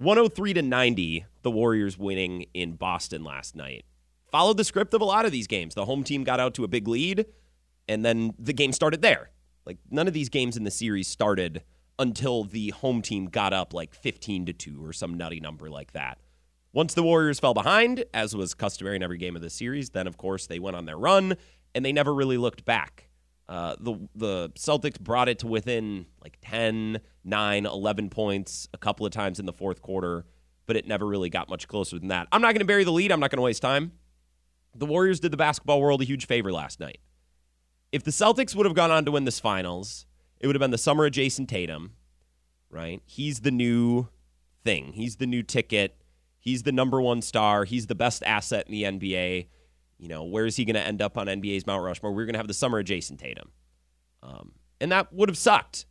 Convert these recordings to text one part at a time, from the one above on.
103 to 90, the Warriors winning in Boston last night. Followed the script of a lot of these games. The home team got out to a big lead, and then the game started there. Like none of these games in the series started until the home team got up like 15 to 2 or some nutty number like that. Once the Warriors fell behind, as was customary in every game of the series, then of course they went on their run and they never really looked back. Uh, the the Celtics brought it to within like 10, 9, 11 points a couple of times in the fourth quarter, but it never really got much closer than that. I'm not going to bury the lead. I'm not going to waste time. The Warriors did the basketball world a huge favor last night. If the Celtics would have gone on to win this finals, it would have been the summer of Jayson Tatum, right? He's the new thing. He's the new ticket. He's the number one star. He's the best asset in the NBA. You know, where is he going to end up on NBA's Mount Rushmore? We're going to have the summer of Jayson Tatum. Um, and that would have sucked.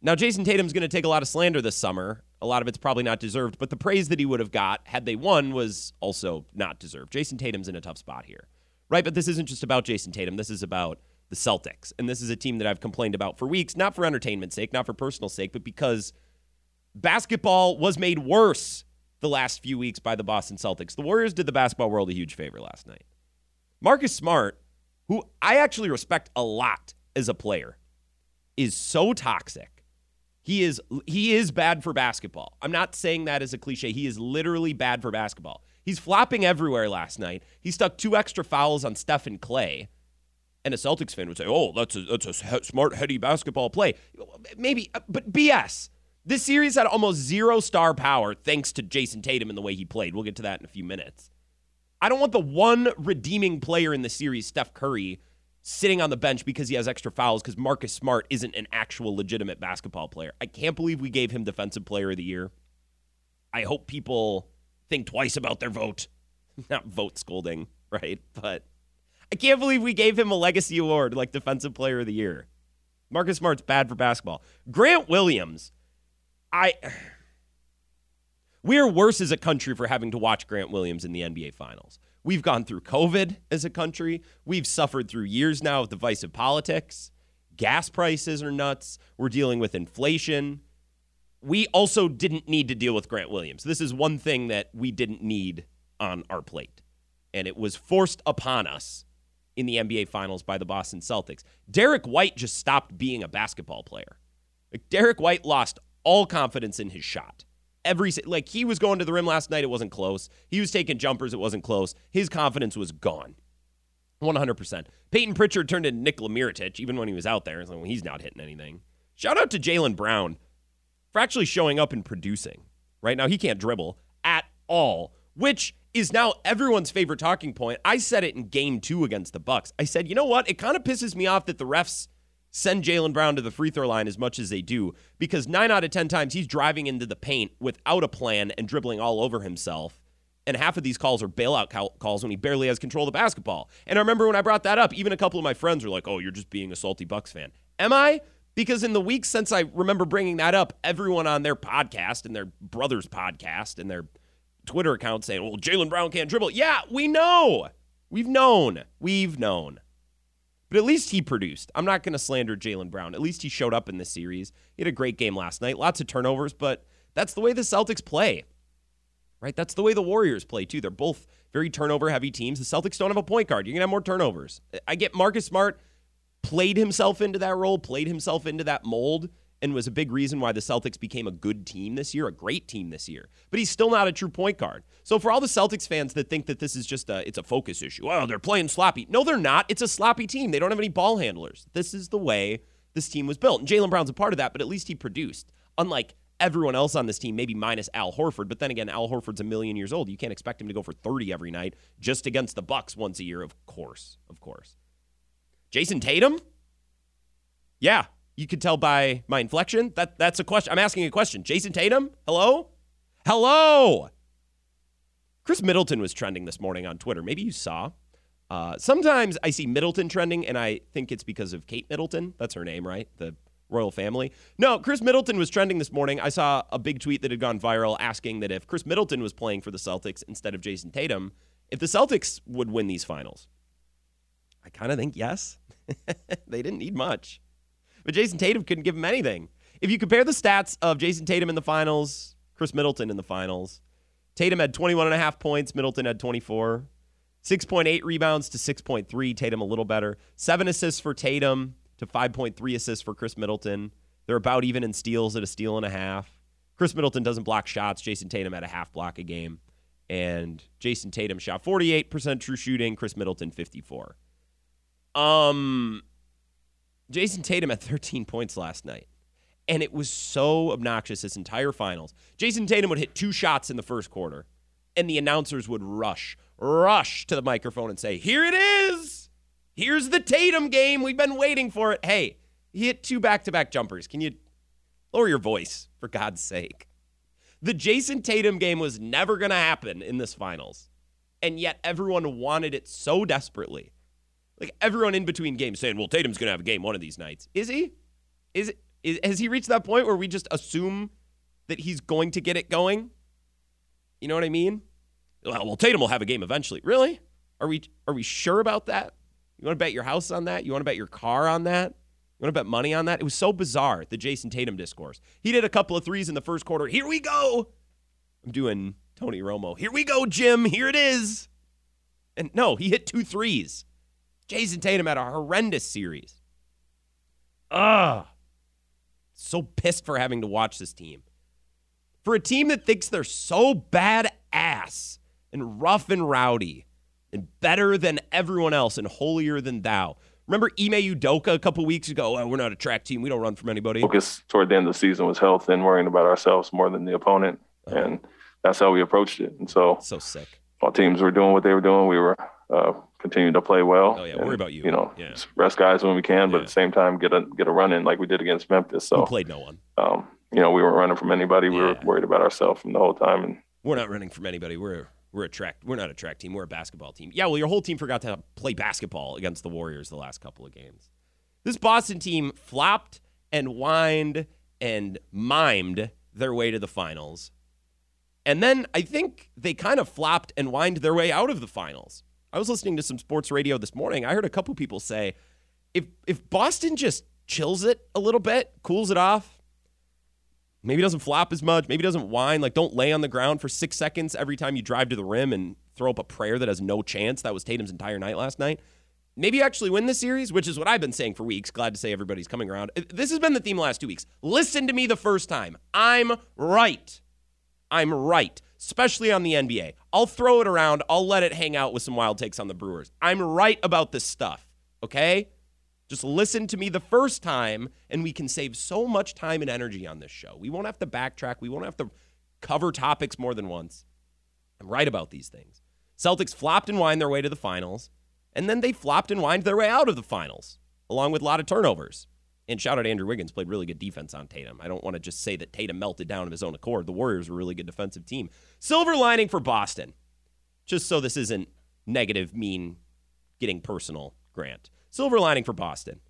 Now, Jayson Tatum's going to take a lot of slander this summer. A lot of it's probably not deserved, but the praise that he would have got had they won was also not deserved. Jayson Tatum's in a tough spot here, right? But this isn't just about Jayson Tatum. This is about the Celtics. And this is a team that I've complained about for weeks, not for entertainment sake, not for personal sake, but because basketball was made worse the last few weeks by the Boston Celtics. The Warriors did the basketball world a huge favor last night. Marcus Smart, who I actually respect a lot as a player, is so toxic. He is he is bad for basketball. I'm not saying that as a cliche. He is literally bad for basketball. He's flopping everywhere last night. He stuck two extra fouls on Steph and Klay. And a Celtics fan would say, "Oh, that's a, that's a smart, heady basketball play." Maybe, uh, but BS. This series had almost zero star power thanks to Jayson Tatum and the way he played. We'll get to that in a few minutes. I don't want the one redeeming player in the series, Steph Curry, sitting on the bench because he has extra fouls because Marcus Smart isn't an actual legitimate basketball player. I can't believe we gave him Defensive Player of the Year. I hope people think twice about their vote. Not vote scolding, right? But I can't believe we gave him a legacy award like Defensive Player of the Year. Marcus Smart's bad for basketball. Grant Williams, I we are worse as a country for having to watch Grant Williams in the NBA Finals. We've gone through COVID as a country. We've suffered through years now of divisive politics. Gas prices are nuts. We're dealing with inflation. We also didn't need to deal with Grant Williams. This is one thing that we didn't need on our plate. And it was forced upon us in the NBA Finals by the Boston Celtics. Derrick White just stopped being a basketball player. Derrick White lost all confidence in his shot every like he was going to the rim last night. It wasn't close. He was taking jumpers. It wasn't close. His confidence was gone. 100%. Payton Pritchard turned into Nikola Mirotic even when he was out there. He's not hitting anything. Shout out to Jaylen Brown for actually showing up and producing. Right now, he can't dribble at all, which is now everyone's favorite talking point. I said it in game two against the Bucks. I said, you know what? It kind of pisses me off that the refs send Jaylen Brown to the free throw line as much as they do because nine out of 10 times he's driving into the paint without a plan and dribbling all over himself. And half of these calls are bailout calls when he barely has control of the basketball. And I remember when I brought that up, even a couple of my friends were like, oh, you're just being a salty Bucks fan. Am I? Because in the weeks since I remember bringing that up, everyone on their podcast and their brother's podcast and their Twitter account saying, well, Jaylen Brown can't dribble. Yeah, we know. We've known. We've known. But at least he produced. I'm not going to slander Jaylen Brown. At least he showed up in this series. He had a great game last night. Lots of turnovers, but that's the way the Celtics play. Right? That's the way the Warriors play too. They're both very turnover heavy teams. The Celtics don't have a point guard. You're going to have more turnovers. I get Marcus Smart played himself into that role, played himself into that mold and was a big reason why the Celtics became a good team this year, a great team this year. But he's still not a true point guard. So for all the Celtics fans that think that this is just a it's a focus issue, well, they're playing sloppy. No, they're not. It's a sloppy team. They don't have any ball handlers. This is the way this team was built. And Jaylen Brown's a part of that, but at least he produced. Unlike everyone else on this team, maybe minus Al Horford. But then again, Al Horford's a million years old. You can't expect him to go for 30 every night just against the Bucks once a year, of course. Of course. Jayson Tatum? Yeah, you could tell by my inflection. That that's a question. I'm asking a question. Jayson Tatum, hello, hello. Khris Middleton was trending this morning on Twitter. Maybe you saw. Uh, sometimes I see Middleton trending, and I think it's because of Kate Middleton. That's her name, right? The royal family. No, Khris Middleton was trending this morning. I saw a big tweet that had gone viral asking that if Khris Middleton was playing for the Celtics instead of Jayson Tatum, if the Celtics would win these finals. I kind of think yes. they didn't need much. But Jayson Tatum couldn't give him anything. If you compare the stats of Jayson Tatum in the finals Khris Middleton in the finals. Tatum had 21 and a half points. Middleton had 24. 6.8 rebounds to 6.3. Tatum a little better. Seven assists for Tatum to 5.3 assists for Khris Middleton. They're about even in steals at a steal and a half. Khris Middleton doesn't block shots. Jayson Tatum had a half block a game. And Jayson Tatum shot 48% true shooting. Khris Middleton 54. Um, Jayson Tatum had 13 points last night. And it was so obnoxious this entire finals. Jayson Tatum would hit two shots in the first quarter, and the announcers would rush, rush to the microphone and say, Here it is. Here's the Tatum game. We've been waiting for it. Hey, he hit two back to back jumpers. Can you lower your voice, for God's sake? The Jayson Tatum game was never going to happen in this finals. And yet everyone wanted it so desperately. Like everyone in between games saying, well, Tatum's going to have a game one of these nights. Is he? Is, is Has he reached that point where we just assume that he's going to get it going? You know what I mean? Well, well, Tatum will have a game eventually. Really? Are we are we sure about that? You want to bet your house on that? You want to bet your car on that? You want to bet money on that? It was so bizarre, the Jayson Tatum discourse. He did a couple of threes in the first quarter. Here we go. I'm doing Tony Romo. Here we go, Jim. Here it is. And no, he hit two threes. Jayson Tatum had a horrendous series. Ugh. So pissed for having to watch this team. For a team that thinks they're so bad ass and rough and rowdy and better than everyone else and holier than thou. Remember Ime Udoka a couple weeks ago? Oh, we're not a track team. We don't run from anybody. Focus toward the end of the season was health and worrying about ourselves more than the opponent. Uh-huh. And that's how we approached it. And so, so sick. All teams were doing what they were doing, we were uh, continuing to play well. Oh yeah, and, worry about you. You know, yeah. rest guys when we can, but yeah. at the same time get a get a run in like we did against Memphis. So Who played no one. Um, you know, we weren't running from anybody. We yeah. were worried about ourselves from the whole time. And we're not running from anybody. We're we're a track. We're not a track team. We're a basketball team. Yeah, well, your whole team forgot to play basketball against the Warriors the last couple of games. This Boston team flopped and whined and mimed their way to the finals. And then I think they kind of flopped and whined their way out of the finals. I was listening to some sports radio this morning. I heard a couple people say if if Boston just chills it a little bit, cools it off, maybe doesn't flop as much, maybe doesn't whine, like don't lay on the ground for 6 seconds every time you drive to the rim and throw up a prayer that has no chance. That was Tatum's entire night last night maybe you actually win the series, which is what I've been saying for weeks. Glad to say everybody's coming around. Uh, this has been the theme the last two weeks. Listen to me the first time. I'm right. I'm right, especially on the NBA. I'll throw it around. I'll let it hang out with some wild takes on the Brewers. I'm right about this stuff, okay? Just listen to me the first time, and we can save so much time and energy on this show. We won't have to backtrack. We won't have to cover topics more than once. I'm right about these things. Celtics flopped and whined their way to the finals. And then they flopped and whined their way out of the finals, along with a lot of turnovers. And shout out Andrew Wiggins, played really good defense on Tatum. I don't want to just say that Tatum melted down of his own accord. The Warriors were a really good defensive team. Silver lining for Boston, just so this isn't negative, mean, getting personal, Grant. Silver lining for Boston.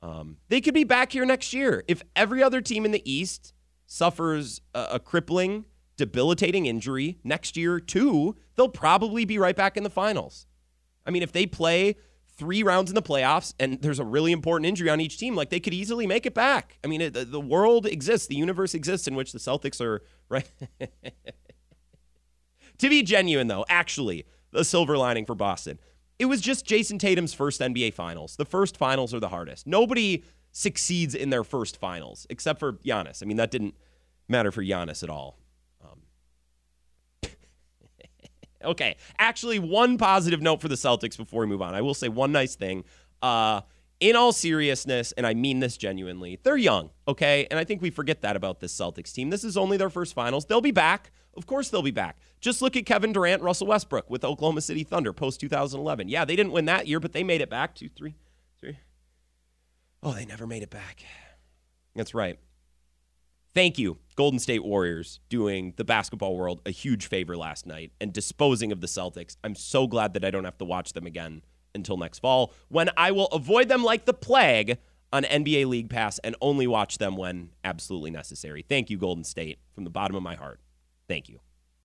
Um, they could be back here next year. If every other team in the East suffers a, a crippling, debilitating injury next year, too, they'll probably be right back in the finals. I mean, if they play three rounds in the playoffs and there's a really important injury on each team, like they could easily make it back. I mean, the, the world exists, the universe exists in which the Celtics are right. to be genuine, though, actually, the silver lining for Boston, it was just Jayson Tatum's first NBA finals. The first finals are the hardest. Nobody succeeds in their first finals except for Giannis. I mean, that didn't matter for Giannis at all. Okay. Actually, one positive note for the Celtics before we move on. I will say one nice thing. Uh, in all seriousness, and I mean this genuinely, they're young, okay? And I think we forget that about this Celtics team. This is only their first finals. They'll be back. Of course, they'll be back. Just look at Kevin Durant, Russell Westbrook with Oklahoma City Thunder post 2011. Yeah, they didn't win that year, but they made it back. Two, three, three. Oh, they never made it back. That's right. Thank you, Golden State Warriors, doing the basketball world a huge favor last night and disposing of the Celtics. I'm so glad that I don't have to watch them again until next fall when I will avoid them like the plague on NBA League Pass and only watch them when absolutely necessary. Thank you, Golden State, from the bottom of my heart. Thank you.